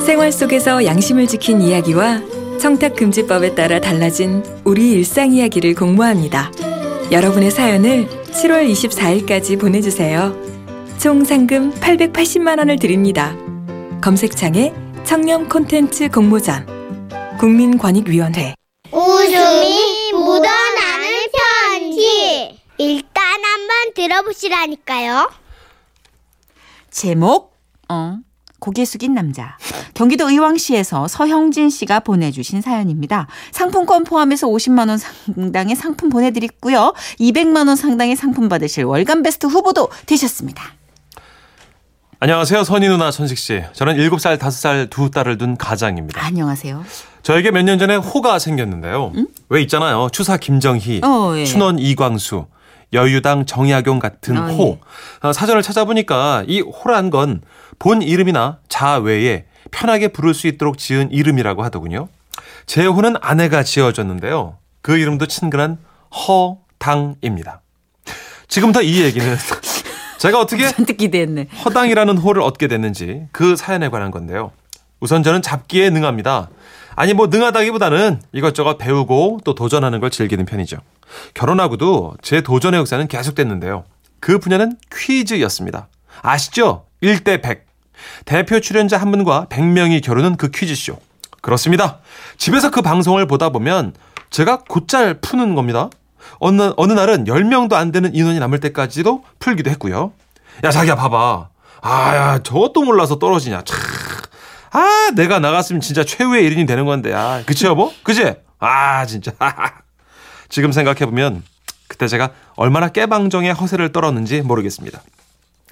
생활 속에서 양심을 지킨 이야기와 청탁금지법에 따라 달라진 우리 일상 이야기를 공모합니다. 여러분의 사연을 7월 24일까지 보내주세요. 총 상금 880만 원을 드립니다. 검색창에 청렴 콘텐츠 공모전 국민권익위원회 웃음이 묻어나는 편지. 일단 한번 들어보시라니까요. 제목 어 고개 숙인 남자 경기도 의왕시에서 서형진 씨가 보내주신 사연입니다. 상품권 포함해서 50만 원 상당의 상품 보내드리고요. 200만 원 상당의 상품 받으실 월간 베스트 후보도 되셨습니다. 안녕하세요. 선희 누나 천식 씨. 저는 7살, 5살 두 딸을 둔 가장입니다. 안녕하세요. 저에게 몇 년 전에 호가 생겼는데요. 왜 있잖아요. 추사 김정희, 어, 예. 춘원 이광수, 여유당 정약용 같은 아, 호. 예. 아, 사전을 찾아보니까 이 호란 건 본 이름이나 자 외에 편하게 부를 수 있도록 지은 이름이라고 하더군요. 제 호는 아내가 지어줬는데요. 그 이름도 친근한 허당입니다. 지금부터 이 얘기는 제가 어떻게. 허당이라는 호를 얻게 됐는지 그 사연에 관한 건데요. 우선 저는 잡기에 능합니다. 아니 뭐 능하다기보다는 이것저것 배우고 또 도전하는 걸 즐기는 편이죠. 결혼하고도 제 도전의 역사는 계속됐는데요. 그 분야는 퀴즈였습니다. 아시죠? 1대 100. 대표 출연자 한 분과 100명이 겨루는 그 퀴즈쇼. 그렇습니다. 집에서 그 방송을 보다 보면 제가 곧잘 푸는 겁니다. 어느, 어느 날은 10명도 안 되는 인원이 남을 때까지도 풀기도 했고요. 야, 자기야, 봐봐. 아, 야, 저것도 몰라서 떨어지냐. 참. 아, 내가 나갔으면 진짜 최후의 1인이 되는 건데. 아, 그치, 여보? 그치? 아, 진짜. 지금 생각해보면 그때 제가 얼마나 깨방정의 허세를 떨었는지 모르겠습니다.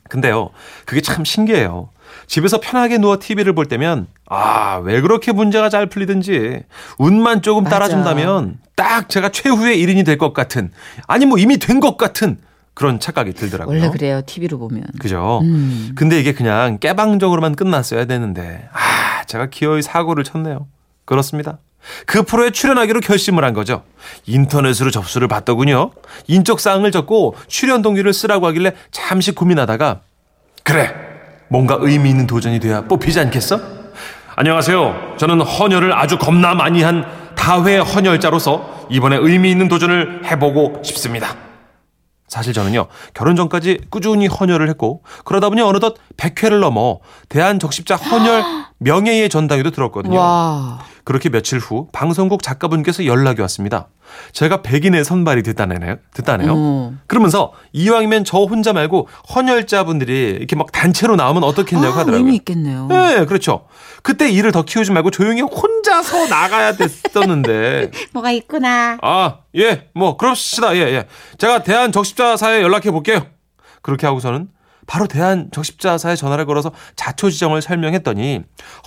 근데요, 그게 참 신기해요. 집에서 편하게 누워 TV를 볼 때면, 아, 왜 그렇게 문제가 잘 풀리든지, 운만 조금. 따라준다면, 딱 제가 최후의 1인이 될 것 같은, 아니 뭐 이미 된 것 같은 그런 착각이 들더라고요. 원래 그래요. TV로 보면. 그죠? 음. 근데 이게 그냥 깨방정으로만 끝났어야 되는데, 아, 제가 기어이 사고를 쳤네요. 그렇습니다. 그 프로에 출연하기로 결심을 한 거죠. 인터넷으로 접수를 받더군요. 인적 사항을 적고 출연 동기를 쓰라고 하길래 잠시 고민하다가, 그래, 뭔가 의미 있는 도전이 돼야 뽑히지 않겠어? 안녕하세요. 저는 헌혈을 아주 겁나 많이 한 다회 헌혈자로서 이번에 의미 있는 도전을 해보고 싶습니다. 사실 저는요, 결혼 전까지 꾸준히 헌혈을 했고, 그러다 보니 어느덧 100회를 넘어 대한적십자 헌혈 명예의 전당에도 들었거든요. 와. 그렇게 며칠 후 방송국 작가분께서 연락이 왔습니다. 제가 백인의 선발이 됐다네요. 됐다네요. 어. 그러면서 이왕이면 저 혼자 말고 헌혈자분들이 이렇게 막 단체로 나오면 어떻겠냐고 아, 하더라고요. 의미 있겠네요. 네, 그렇죠. 그때 일을 더 키우지 말고 조용히 혼자서 나가야 됐었는데. 뭐가 있구나. 아, 예, 뭐, 그럽시다. 예, 예. 제가 대한 적십자 사에 연락해 볼게요. 그렇게 하고서는 바로 대한적십자사에 전화를 걸어서 자초지정을 설명했더니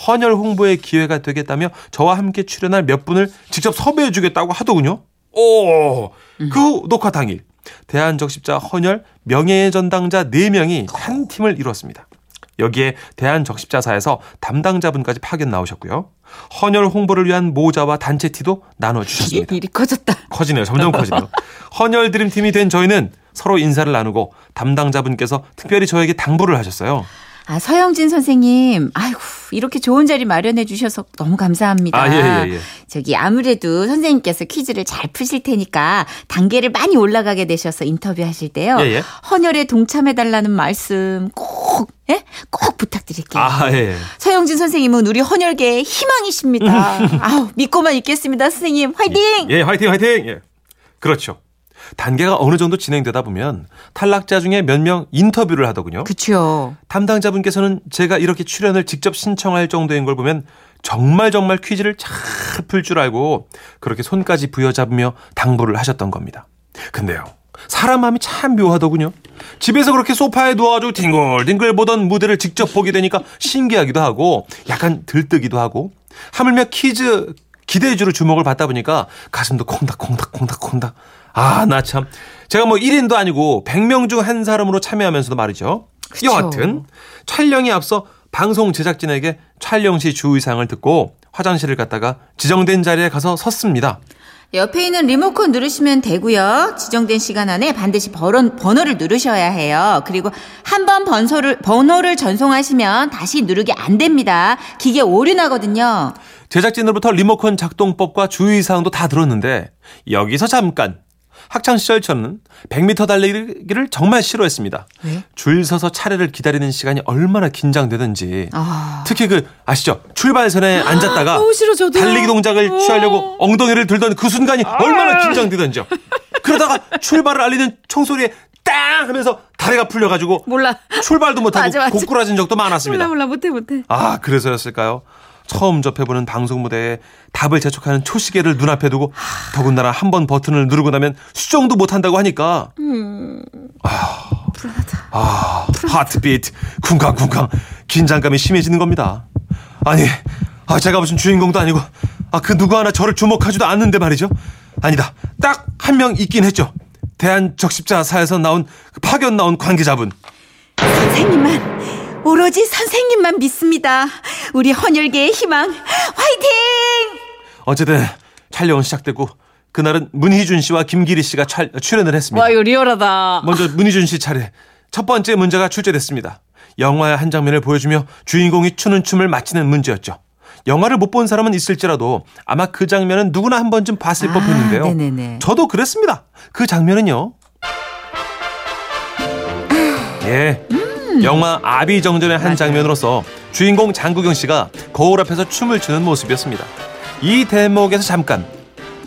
헌혈 홍보의 기회가 되겠다며 저와 함께 출연할 몇 분을 직접 섭외해 주겠다고 하더군요. 오, 그 녹화 당일 대한적십자 헌혈 명예의 전당자 4명이 한 팀을 이뤘습니다. 여기에 대한적십자사에서 담당자분까지 파견 나오셨고요. 헌혈 홍보를 위한 모자와 단체 티도 나눠주셨습니다. 일이 커졌다. 커지네요. 점점 커지네요. 헌혈 드림팀이 된 저희는 서로 인사를 나누고 담당자분께서 특별히 저에게 당부를 하셨어요. 아, 서영진 선생님. 아이고, 이렇게 좋은 자리 마련해 주셔서 너무 감사합니다. 아, 예, 예, 예. 저기 아무래도 선생님께서 퀴즈를 잘 푸실 테니까 단계를 많이 올라가게 되셔서 인터뷰하실 때요. 예, 예. 헌혈에 동참해 달라는 말씀 꼭, 예? 꼭 부탁드릴게요. 아, 예. 서영진 선생님은 우리 헌혈계의 희망이십니다. 아우, 믿고만 있겠습니다, 선생님. 화이팅! 예, 화이팅, 화이팅! 예. 그렇죠. 단계가 어느 정도 진행되다 보면 탈락자 중에 몇 명 인터뷰를 하더군요. 그쵸. 담당자분께서는 제가 이렇게 출연을 직접 신청할 정도인 걸 보면 정말 정말 퀴즈를 잘 풀 줄 알고 그렇게 손까지 부여잡으며 당부를 하셨던 겁니다. 근데요. 사람 마음이 참 묘하더군요. 집에서 그렇게 소파에 누워가지고 뒹굴뒹굴 보던 무대를 직접 보게 되니까 신기하기도 하고 약간 들뜨기도 하고 하물며 퀴즈 기대주로 주목을 받다 보니까 가슴도 콩닥콩닥콩닥콩닥 아, 나 참. 제가 뭐 1인도 아니고 100명 중 한 사람으로 참여하면서도 말이죠. 그쵸. 여하튼 촬영에 앞서 방송 제작진에게 촬영 시 주의사항을 듣고 화장실을 갔다가 지정된 자리에 가서 섰습니다. 옆에 있는 리모컨 누르시면 되고요. 지정된 시간 안에 반드시 번호, 번호를 누르셔야 해요. 그리고 한 번 번호를, 번호를 전송하시면 다시 누르기 안 됩니다. 기계 오류 나거든요. 제작진으로부터 리모컨 작동법과 주의사항도 다 들었는데 여기서 잠깐 학창 시절 저는 100m 달리기를 정말 싫어했습니다. 왜? 줄 서서 차례를 기다리는 시간이 얼마나 긴장되든지 아. 특히 그 아시죠? 출발선에 앉았다가 너무 싫어. 달리기 동작을 취하려고 엉덩이를 들던 그 순간이 얼마나 긴장되던지요. 그러다가 출발을 알리는 총소리에 땅 하면서 다리가 풀려가지고 몰라. 출발도 못하고 맞아, 맞아. 고꾸라진 적도 많았습니다. 몰라, 몰라. 못해, 못해. 아, 그래서였을까요? 처음 접해보는 방송 무대에 답을 재촉하는 초시계를 눈앞에 두고 더군다나 한 번 버튼을 누르고 나면 수정도 못한다고 하니까 불안하다. 아, 하트비트 쿵쾅쿵쾅 긴장감이 심해지는 겁니다. 아니, 아, 제가 무슨 주인공도 아니고 아, 그 누구 하나 저를 주목하지도 않는데 말이죠. 아니다. 딱 한 명 있긴 했죠. 대한적십자사에서 나온 그 파견 나온 관계자분. 선생님만, 오로지 선생님만 믿습니다. 우리 헌혈계의 희망, 화이팅! 어쨌든 촬영은 시작되고 그날은 문희준 씨와 김기리 씨가 촬- 출연을 했습니다. 이거 리얼하다. 먼저 문희준 씨 차례. 첫 번째 문제가 출제됐습니다. 영화의 한 장면을 보여주며 주인공이 추는 춤을 마치는 문제였죠. 영화를 못 본 사람은 있을지라도 아마 그 장면은 누구나 한 번쯤 봤을 아, 법했는데요. 네네네. 저도 그랬습니다. 그 장면은요. 예. 영화 아비정전의 한 장면으로서 주인공 장국영 씨가 거울 앞에서 춤을 추는 모습이었습니다. 이 대목에서 잠깐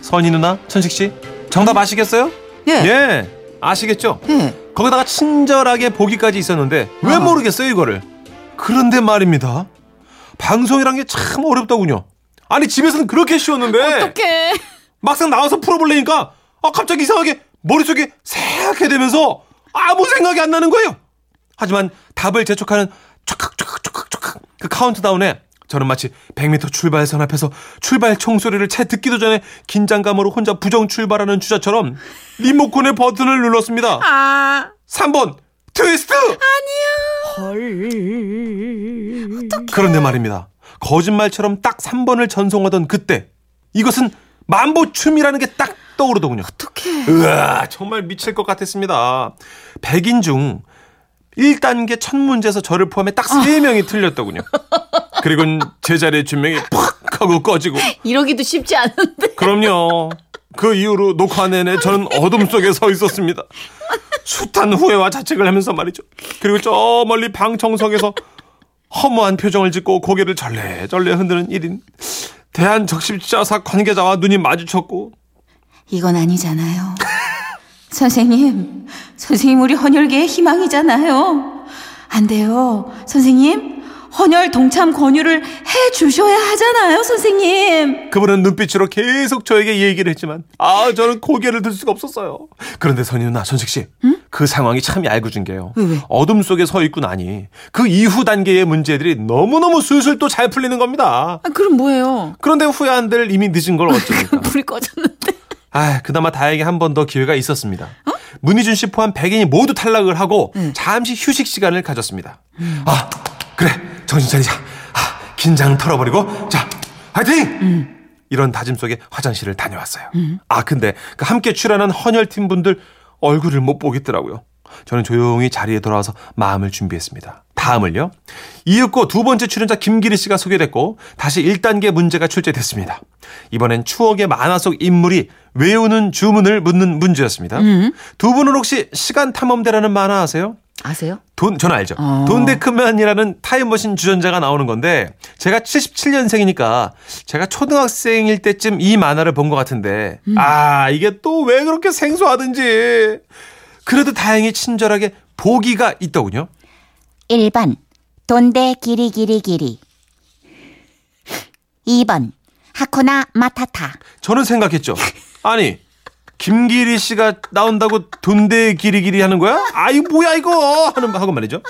선희 누나, 천식 씨 정답 아시겠어요? 네. 예. 아시겠죠? 네. 거기다가 친절하게 보기까지 있었는데 왜 아. 모르겠어요 이거를 그런데 말입니다 방송이란 게 참 어렵더군요 아니 집에서는 그렇게 쉬웠는데 어떡해. 막상 나와서 풀어보려니까 아, 갑자기 이상하게 머릿속에 새하게 되면서 아무 생각이 안 나는 거예요 하지만 답을 재촉하는 촉각촉각촉각촉각 그 카운트다운에 저는 마치 100m 출발선 앞에서 출발 총소리를 채 듣기도 전에 긴장감으로 혼자 부정 출발하는 주자처럼 리모컨의 버튼을 눌렀습니다. 아. 3번 트위스트 그런데 말입니다. 거짓말처럼 딱 3번을 전송하던 그때 이것은 만보춤이라는 게 딱 떠오르더군요. 어떡해. 으아 정말 미칠 것 같았습니다. 100인 중 1단계 첫 문제에서 저를 포함해 딱 3명이 틀렸더군요. 그리고는 제자리에 준명이 팍 하고 꺼지고 이러기도 쉽지 않은데. 그럼요. 그 이후로 녹화 내내 저는 어둠 속에 서 있었습니다. 숱한 후회와 자책을 하면서 말이죠. 그리고 저 멀리 방청석에서 허무한 표정을 짓고 고개를 절레절레 흔드는 1인. 대한적십자사 관계자와 눈이 마주쳤고 이건 아니잖아요. 선생님, 선생님 우리 헌혈계의 희망이잖아요. 안 돼요. 선생님, 헌혈 동참 권유를 해 주셔야 하잖아요, 선생님. 그분은 눈빛으로 계속 저에게 얘기를 했지만 아 저는 고개를 들 수가 없었어요. 그런데 선희 누나 전식 씨, 그 상황이 참 얄궂은 게요. 왜, 왜? 어둠 속에 서 있고 나니 그 이후 단계의 문제들이 너무 너무 술술 또 잘 풀리는 겁니다. 아, 그럼 뭐예요? 그런데 후회한들 이미 늦은 걸 어쩌니까. 불이 꺼졌는데. 아, 그나마 다행히 한 번 더 기회가 있었습니다. 문희준 씨 포함 100인이 모두 탈락을 하고 잠시 휴식 시간을 가졌습니다. 아, 그래. 정신 차리자. 아, 긴장 털어버리고 자, 화이팅! 이런 다짐 속에 화장실을 다녀왔어요. 아, 근데 그 함께 출연한 헌혈팀 분들 얼굴을 못 보겠더라고요. 저는 조용히 자리에 돌아와서 마음을 준비했습니다. 다음을요. 이윽고 두 번째 출연자 김기리 씨가 소개됐고 다시 1단계 문제가 출제됐습니다. 이번엔 추억의 만화 속 인물이 외우는 주문을 묻는 문제였습니다. 두 분은 혹시 시간 탐험대라는 만화 아세요? 아세요? 돈, 저는 알죠. 어. 돈 데크맨이라는 타임머신 주전자가 나오는 건데, 제가 77년생이니까, 제가 초등학생일 때쯤 이 만화를 본 것 같은데, 아, 이게 또 왜 그렇게 생소하든지. 그래도 다행히 친절하게 보기가 있더군요. 1번 돈데 기리기리기리 2번 하쿠나 마타타 저는 생각했죠. 아니, 김기리 씨가 나온다고 돈데 기리기리 하는 거야? 아, 이거 뭐야, 이거! 하는, 하고 말이죠.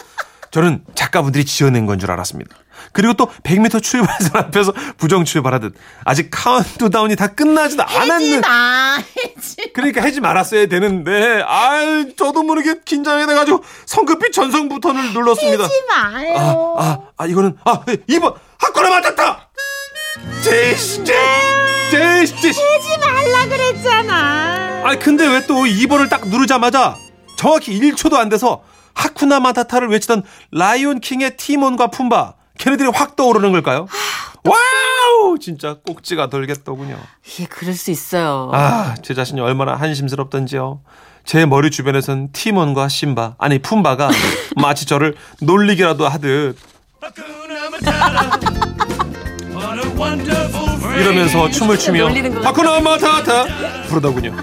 저는 작가분들이 지어낸 건 줄 알았습니다. 그리고 또 100m 출발선 앞에서 부정 출발하듯 아직 카운트다운이 다 끝나지도 않았는. 아, 그러니까 하지 말았어야 되는데, 아 저도 모르게 긴장이 돼가지고 성급히 버튼을 눌렀습니다. 마요 아, 아, 아, 이거는, 아, 2번, 학교를 맞았다! 제이씨, 제, 제, 제. 하지 말라 그랬잖아. 아니 근데 왜 또 2번을 딱 누르자마자 정확히 1초도 안 돼서 Hakuna Matata를 외치던 Lion King의 티몬과 푼바 걔네들이 확 떠오르는 걸까요? Wow 진짜 꼭지가 돌겠더군요. 예, 그럴 수 있어요. 아 제 자신이 얼마나 한심스럽던지요. 제 머리 주변에선 티몬과 심바 아니 푼바가 마치 저를 놀리기라도 하듯 이러면서 춤을 추며 Hakuna Matata 부르더군요.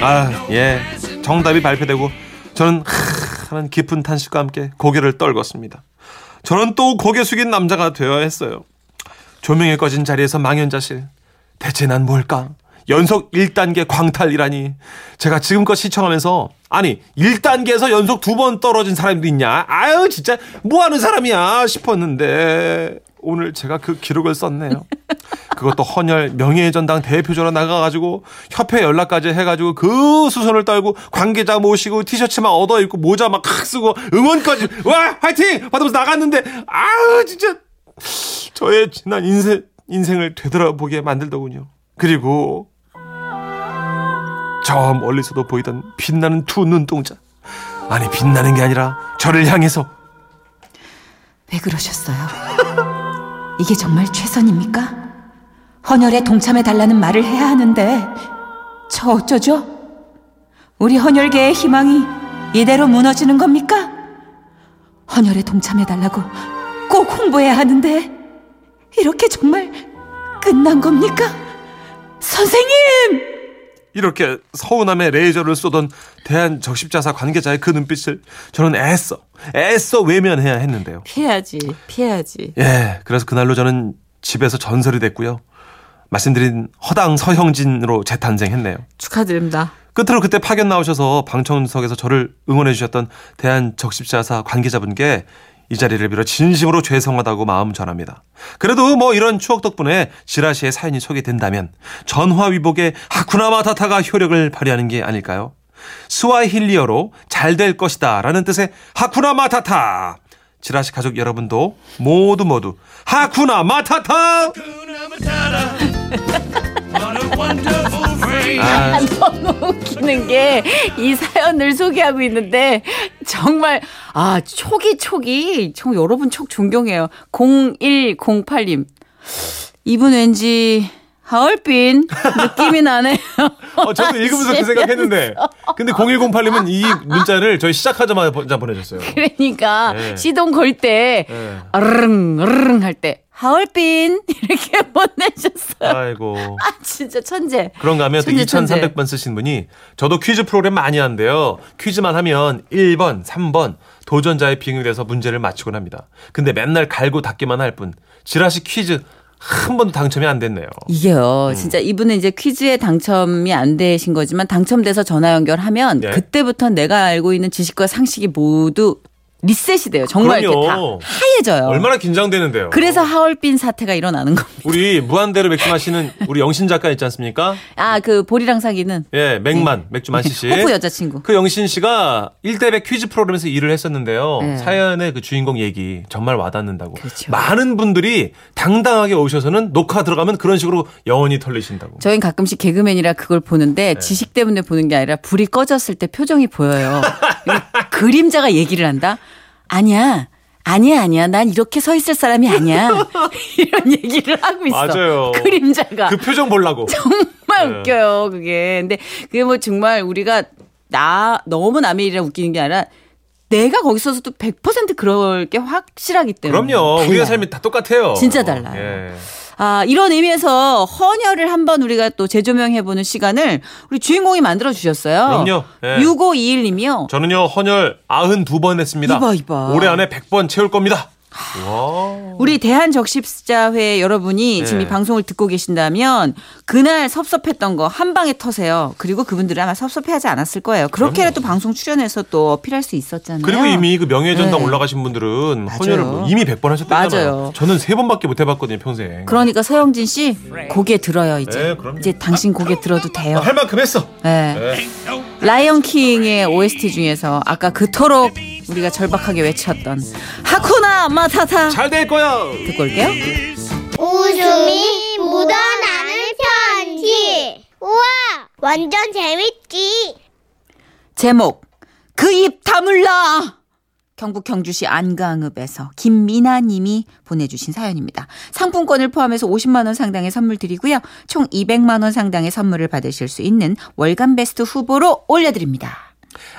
아, 예. 정답이 발표되고 저는 하, 하는 깊은 탄식과 함께 고개를 떨궜습니다. 저는 또 고개 숙인 남자가 되어야 했어요. 조명이 꺼진 자리에서 망연자실. 대체 난 뭘까? 연속 1단계 광탈이라니. 제가 지금껏 시청하면서 아니 1단계에서 연속 두 번 떨어진 사람도 있냐? 아유 진짜 뭐 하는 사람이야 싶었는데 오늘 제가 그 기록을 썼네요. 그것도 헌혈 명예전당 대표적으로 나가가지고 협회 연락까지 해가지고 그 수선을 떨고 관계자 모시고 티셔츠만 얻어 입고 모자 막 칵 쓰고 응원까지 와 화이팅 받으면서 나갔는데 아유 진짜 저의 지난 인생 인생을 되돌아보게 만들더군요. 그리고 저 멀리서도 보이던 빛나는 두 눈동자 아니 빛나는 게 아니라 저를 향해서 왜 그러셨어요? 이게 정말 최선입니까? 헌혈에 동참해 달라는 말을 해야 하는데 저 어쩌죠? 우리 헌혈계의 희망이 이대로 무너지는 겁니까? 헌혈에 동참해 달라고 꼭 홍보해야 하는데 이렇게 정말 끝난 겁니까? 선생님! 이렇게 서운함에 레이저를 쏘던 대한적십자사 관계자의 그 눈빛을 저는 애써 애써 외면해야 했는데요. 피해야지, 피해야지. 예, 그래서 그날로 저는 집에서 전설이 됐고요. 말씀드린 허당 서형진으로 재탄생했네요. 축하드립니다. 끝으로 그때 파견 나오셔서 방청석에서 저를 응원해 주셨던 대한적십자사 관계자분께 이 자리를 빌어 진심으로 죄송하다고 마음 전합니다. 그래도 뭐 이런 추억 덕분에 지라시의 사연이 소개된다면 전화위복의 하쿠나 마타타가 효력을 발휘하는 게 아닐까요? 스와힐리어로 잘 될 것이다 라는 뜻의 하쿠나 마타타 지라시 가족 여러분도 모두 모두 하쿠나 마타타 아, 너무 웃기는 게 이 사연을 소개하고 있는데 정말 아 촉이 촉이 정 여러분 촉 존경해요. 0108님 이분 왠지 하얼빈 느낌이 나네요. 어, 저도 읽으면서 그 생각했는데 근데 0108님은 이 문자를 저희 시작하자마자 보내줬어요. 그러니까 네. 시동 걸 때 네. 어르릉 어르릉 할 때 하얼빈 이렇게 보내셨어요. 아이고. 아 진짜 천재. 그런가 하면 또 천재, 천재. 2300번 쓰신 분이 저도 퀴즈 프로그램 많이 하는데요. 퀴즈만 하면 1번, 3번 도전자의 빙의 돼서 문제를 맞추곤 합니다. 근데 맨날 갈고 닦기만 할 뿐. 지라시 퀴즈 한 번도 당첨이 안 됐네요. 이게요. 음. 진짜 이분은 이제 퀴즈에 당첨이 안 되신 거지만 당첨돼서 전화 연결하면 네. 그때부터 내가 알고 있는 지식과 상식이 모두 리셋이 돼요. 정말 이렇게 다 그럼요. 하얘져요. 얼마나 긴장되는데요. 그래서 하얼빈 사태가 일어나는 겁니다. 우리 무한대로 맥주 마시는 우리 영신 작가 있지 않습니까? 아, 그 보리랑 사귀는 예, 맥만 맥주 마시시. 호프 여자친구. 그 영신 씨가 1대백 퀴즈 프로그램에서 일을 했었는데요. 네. 사연의 그 주인공 얘기 정말 와닿는다고. 그렇죠. 많은 분들이 당당하게 오셔서는 녹화 들어가면 그런 식으로 영원히 털리신다고. 저희는 가끔씩 개그맨이라 그걸 네. 보는데 지식 때문에 보는 게 아니라 불이 꺼졌을 때 표정이 보여요. 그림자가 얘기를 한다? 아니야. 아니야, 아니야. 난 이렇게 서 있을 사람이 아니야. 이런 얘기를 하고 있어. 맞아요. 그림자가. 그 표정 보려고. 정말 네. 웃겨요, 그게. 근데 그게 뭐 정말 우리가 나, 너무 남의 일이라 웃기는 게 아니라 내가 거기 서서도 100% 그럴 게 확실하기 때문에. 그럼요. 우리의 달라요. 삶이 다 똑같아요. 진짜 달라요. 예. 아, 이런 의미에서 헌혈을 한번 우리가 또 재조명해보는 시간을 우리 주인공이 만들어 주셨어요. 그럼요. 예. 6521님이요. 저는요, 헌혈 92번 했습니다. 이봐, 이봐. 올해 안에 100번 채울 겁니다. 와. 우리 대한적십자회 여러분이 네. 지금 이 방송을 듣고 계신다면 그날 섭섭했던 거 한 방에 터세요. 그리고 그분들은 아마 섭섭해하지 않았을 거예요. 그렇게라도 방송 출연해서 또 어필할 수 있었잖아요. 그리고 이미 그 명예전당 네. 올라가신 분들은 맞아요. 헌혈을 뭐 이미 100번 하셨다잖아요. 맞아요. 저는 3번밖에 못 해봤거든요, 평생. 그러니까 서영진 씨 고개 들어요 이제. 네, 그럼요. 이제 당신 고개 들어도 돼요. 할 만큼 했어. 네. 네. 라이언 킹의 OST 중에서 아까 그토록 우리가 절박하게 외쳤던 하쿠나 마타타 잘 될 거야. 듣고 올게요. 웃음이 묻어나는 편지. 완전 재밌지. 제목 그 입 다물라 경북 경주시 안강읍에서 김미나 님이 보내주신 사연입니다. 상품권을 포함해서 50만 원 상당의 선물 드리고요. 총 200만 원 상당의 선물을 받으실 수 있는 월간 베스트 후보로 올려드립니다.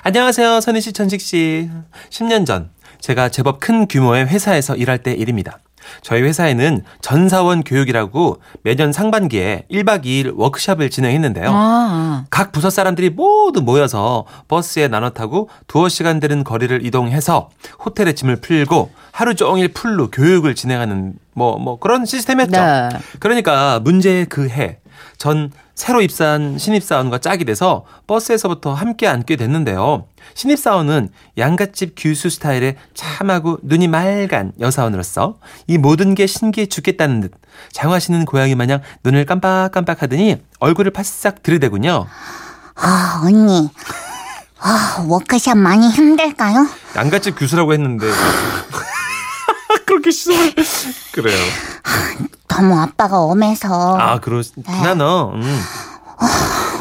안녕하세요, 선희 씨, 천식 씨. 10년 전 제가 제법 큰 규모의 회사에서 일할 때 일입니다. 저희 회사에는 전사원 교육이라고 매년 상반기에 1박 2일 워크숍을 진행했는데요. 아, 각 부서 사람들이 모두 모여서 버스에 나눠 타고 두어 시간 되는 거리를 이동해서 호텔에 짐을 풀고 하루 종일 풀로 교육을 진행하는 뭐, 뭐 그런 시스템이었죠. 네. 그러니까 문제의 그 해, 전 새로 입사한 신입사원과 짝이 돼서 버스에서부터 함께 앉게 됐는데요. 신입사원은 양갓집 규수 스타일의 참하고 눈이 맑은 여사원으로서 이 모든 게 신기해 죽겠다는 듯 장화시는 고양이 마냥 눈을 깜빡깜빡 하더니 얼굴을 바싹 들이대군요. 아, 언니. 아, 워크숍 많이 힘들까요? 양갓집 규수라고 했는데. 그렇게 시선을. 그래요. 너무 아빠가 엄해서. 아, 그렇긴 하나. 음.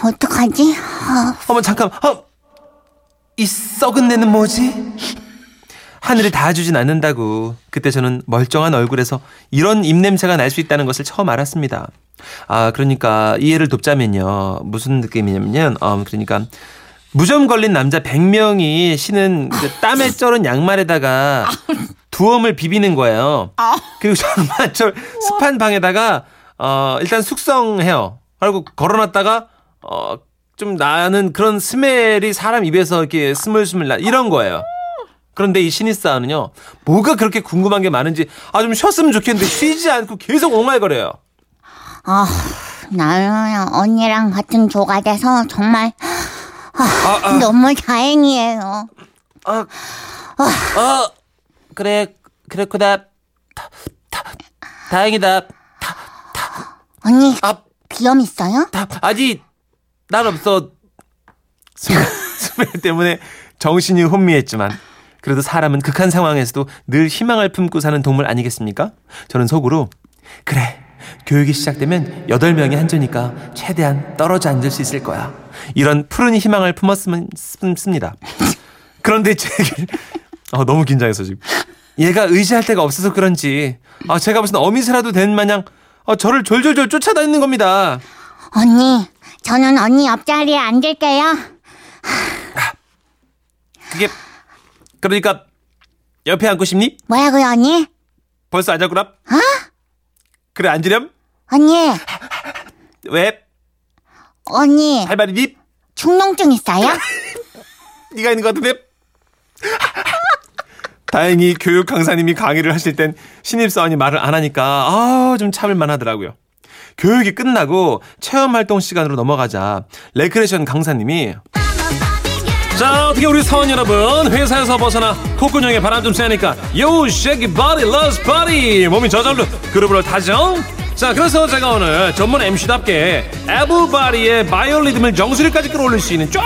어떡하지? 아, 어머 잠깐. 어, 이 썩은 내는 뭐지? 하늘이 다 주진 않는다고. 그때 저는 멀쩡한 얼굴에서 이런 입냄새가 날 수 있다는 것을 처음 알았습니다. 아, 그러니까 이해를 돕자면요. 무슨 느낌이냐면요. 어, 그러니까 무좀 걸린 남자 100명이 신은 그 땀에 쩔은 양말에다가 두엄을 비비는 거예요. 그리고 정말 저 습한 방에다가 어, 일단 숙성해요. 그리고 걸어놨다가 어, 좀 나는 그런 스멜이 사람 입에서 이렇게 스물스물 나 이런 거예요. 그런데 이 신입사원은요, 뭐가 그렇게 궁금한 게 많은지, 아, 좀 쉬었으면 좋겠는데 쉬지 않고 계속 옹알거려요. 아, 나는 언니랑 같은 조가 돼서 정말 아, 너무 다행이에요. 아, 어, 그래, 그랬구나. 다, 다, 다행이다. 언니, 아, 비염 있어요? 다, 아직, 난 없어. 스멜, 스멜 때문에 정신이 혼미했지만, 그래도 사람은 극한 상황에서도 늘 희망을 품고 사는 동물 아니겠습니까? 저는 속으로, 그래, 교육이 시작되면 8명이 한조니까 최대한 떨어져 앉을 수 있을 거야. 이런 푸른 희망을 품었습니다. 그런데 제 얘기를, 아, 너무 긴장해서 지금. 얘가 의지할 데가 없어서 그런지, 아, 제가 무슨 어미새라도 된 마냥, 아, 저를 졸졸졸 쫓아다니는 겁니다. 언니, 저는 언니 옆자리에 앉을게요. 그게 그러니까 옆에 앉고 싶니? 뭐라고요, 언니? 벌써 앉았구나. 그래 앉으렴. 언니, 왜? 언니, 할 말이니? 충농증 있어요? 네가 있는 것 같은데. 다행히 교육 강사님이 강의를 하실 땐 신입사원이 말을 안 하니까 아 좀 참을 만 하더라고요. 교육이 끝나고 체험 활동 시간으로 넘어가자 레크레이션 강사님이 자 어떻게 우리 사원 여러분 회사에서 벗어나 콧구녕에 바람 좀 쐬니까 yo shake it body rush body 몸이 저절로 groove를 타죠? 자 그래서 제가 오늘 전문 MC답게 everybody의 바이오리듬을 정수리까지 끌어올릴 수 있는 쫙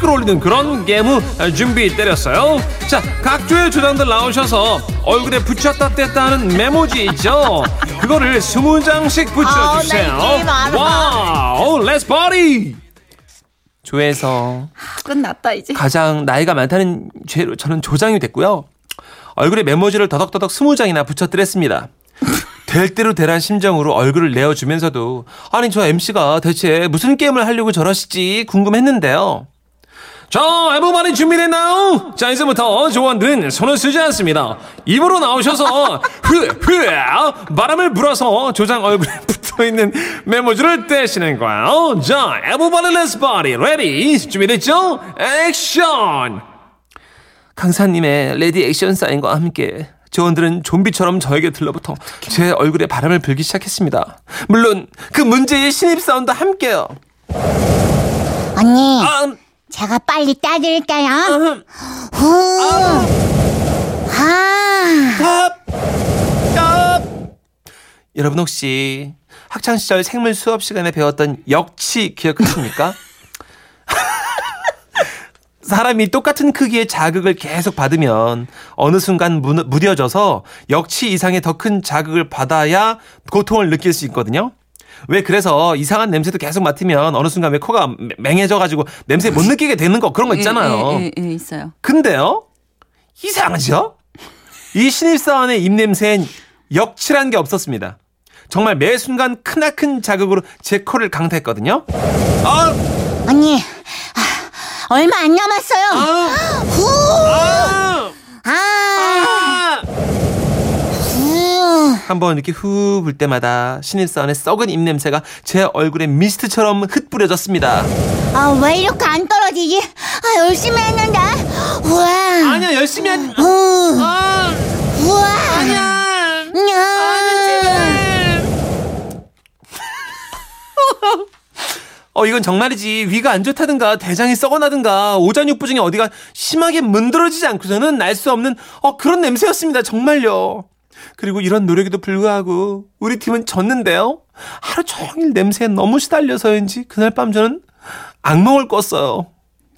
끌어올리는 그런 게임 준비 때렸어요. 자 각조의 조장들 나오셔서 얼굴에 붙였다 뗐다 하는 메모지 있죠? 그거를 스무 장씩 붙여주세요. 아, 나 게임 알아. Wow let's party 조에서 끝났다 이제. 가장 나이가 많다는 죄로 저는 조장이 됐고요. 얼굴에 메모지를 더덕더덕 스무 장이나 붙여드렸습니다. 될 대로 되란 심정으로 얼굴을 내어주면서도 아니 저 MC가 대체 무슨 게임을 하려고 저러시지 궁금했는데요. 자, everybody 준비됐나요? 자, 이제부터 조원들은 손을 쓰지 않습니다. 입으로 나오셔서 흐, 흐, 바람을 불어서 조장 얼굴에 붙어있는 메모지를 떼시는 거예요. 자, everybody let's party ready 준비됐죠? 액션! 강사님의 ready action 사인과 함께 조원들은 좀비처럼 저에게 들러붙어 제 얼굴에 바람을 불기 시작했습니다. 물론 그 문제의 신입사원도 함께요. 언니, 아, 음, 제가 빨리 따드릴게요. 음, 후. 아, stop! stop! 여러분 혹시 학창 시절 생물 수업 시간에 배웠던 역치 기억하십니까? 사람이 똑같은 크기의 자극을 계속 받으면 어느 순간 무, 무뎌져서 역치 이상의 더 큰 자극을 받아야 고통을 느낄 수 있거든요. 왜 그래서 이상한 냄새도 계속 맡으면 어느 순간 왜 코가 맹- 맹해져가지고 냄새 못 느끼게 되는 거 그런 거 있잖아요. 예, 예, 예, 예, 있어요. 근데요? 이상하죠? 이 신입사원의 입냄새엔 역칠한 게 없었습니다. 정말 매 순간 크나큰 자극으로 제 코를 강타했거든요. 아, 언니, 아, 얼마 안 남았어요. 후, 아, 아, 아. 후. 한번 이렇게 후 불 때마다 신입사원의 썩은 입냄새가 제 얼굴에 미스트처럼 흩뿌려졌습니다. 아, 왜 이렇게 안 떨어지지? 아, 열심히 했는데. 우와. 아니야, 열심히 한. 후, 아, 우와. 아니야. 야. 어, 이건 정말이지. 위가 안 좋다든가, 대장이 썩어나든가, 오장육부 중에 어디가 심하게 문드러지지 않고서는 날 수 없는, 어, 그런 냄새였습니다. 정말요. 그리고 이런 노력에도 불구하고, 우리 팀은 졌는데요. 하루 종일 냄새에 너무 시달려서인지, 그날 밤 저는 악몽을 꿨어요.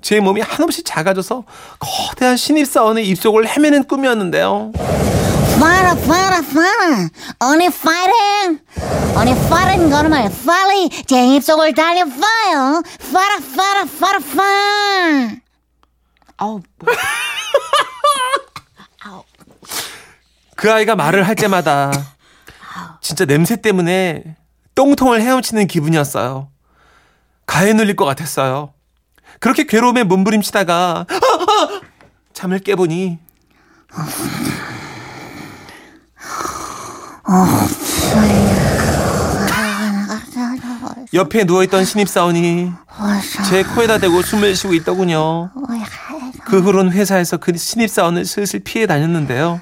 제 몸이 한없이 작아져서 거대한 신입사원의 입속을 헤매는 꿈이었는데요. 파라, 파라, 파라. 언니 파이팅. 언니 파이팅 걸음을 빨리 제 입속을 달려봐요. 파라, 파라, 파라, 파. 뭐. 그 아이가 말을 할 때마다 진짜 냄새 때문에 똥통을 헤엄치는 기분이었어요. 가해 눌릴 것 같았어요. 그렇게 괴로움에 몸부림치다가! 잠을 깨보니 옆에 누워있던 신입사원이 제 코에다 대고 숨을 쉬고 있더군요. 그 후론 회사에서 그 신입사원을 슬슬 피해 다녔는데요.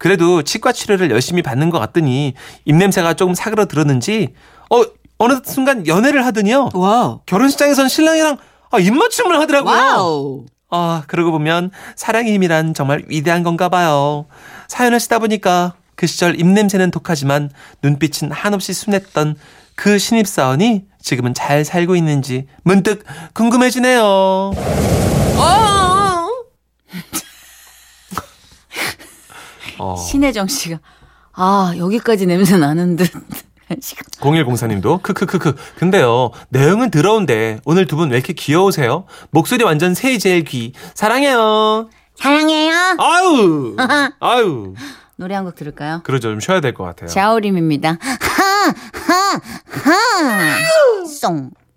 그래도 치과 치료를 열심히 받는 것 같더니 입냄새가 조금 사그러들었는지 어 어느 순간 연애를 하더니요. wow. 결혼식장에선 신랑이랑 아, 입맞춤을 하더라고요. wow. 아 그러고 보면 사랑의 힘이란 정말 위대한 건가 봐요. 사연을 쓰다 보니까 그 시절 입냄새는 독하지만 눈빛은 한없이 순했던 그 신입사원이 지금은 잘 살고 있는지 문득 궁금해지네요. 어. 신혜정 씨가 아 여기까지 냄새 나는 듯. 시간. 0104님도 크크크크 근데요 내용은 더러운데 오늘 두 분 왜 이렇게 귀여우세요? 목소리 완전 새이 제일 귀 사랑해요 사랑해요. 아유 아유 노래 한 곡 들을까요? 그러죠 좀 쉬어야 될 것 같아요 자우림입니다. 하, 하, 하. 송.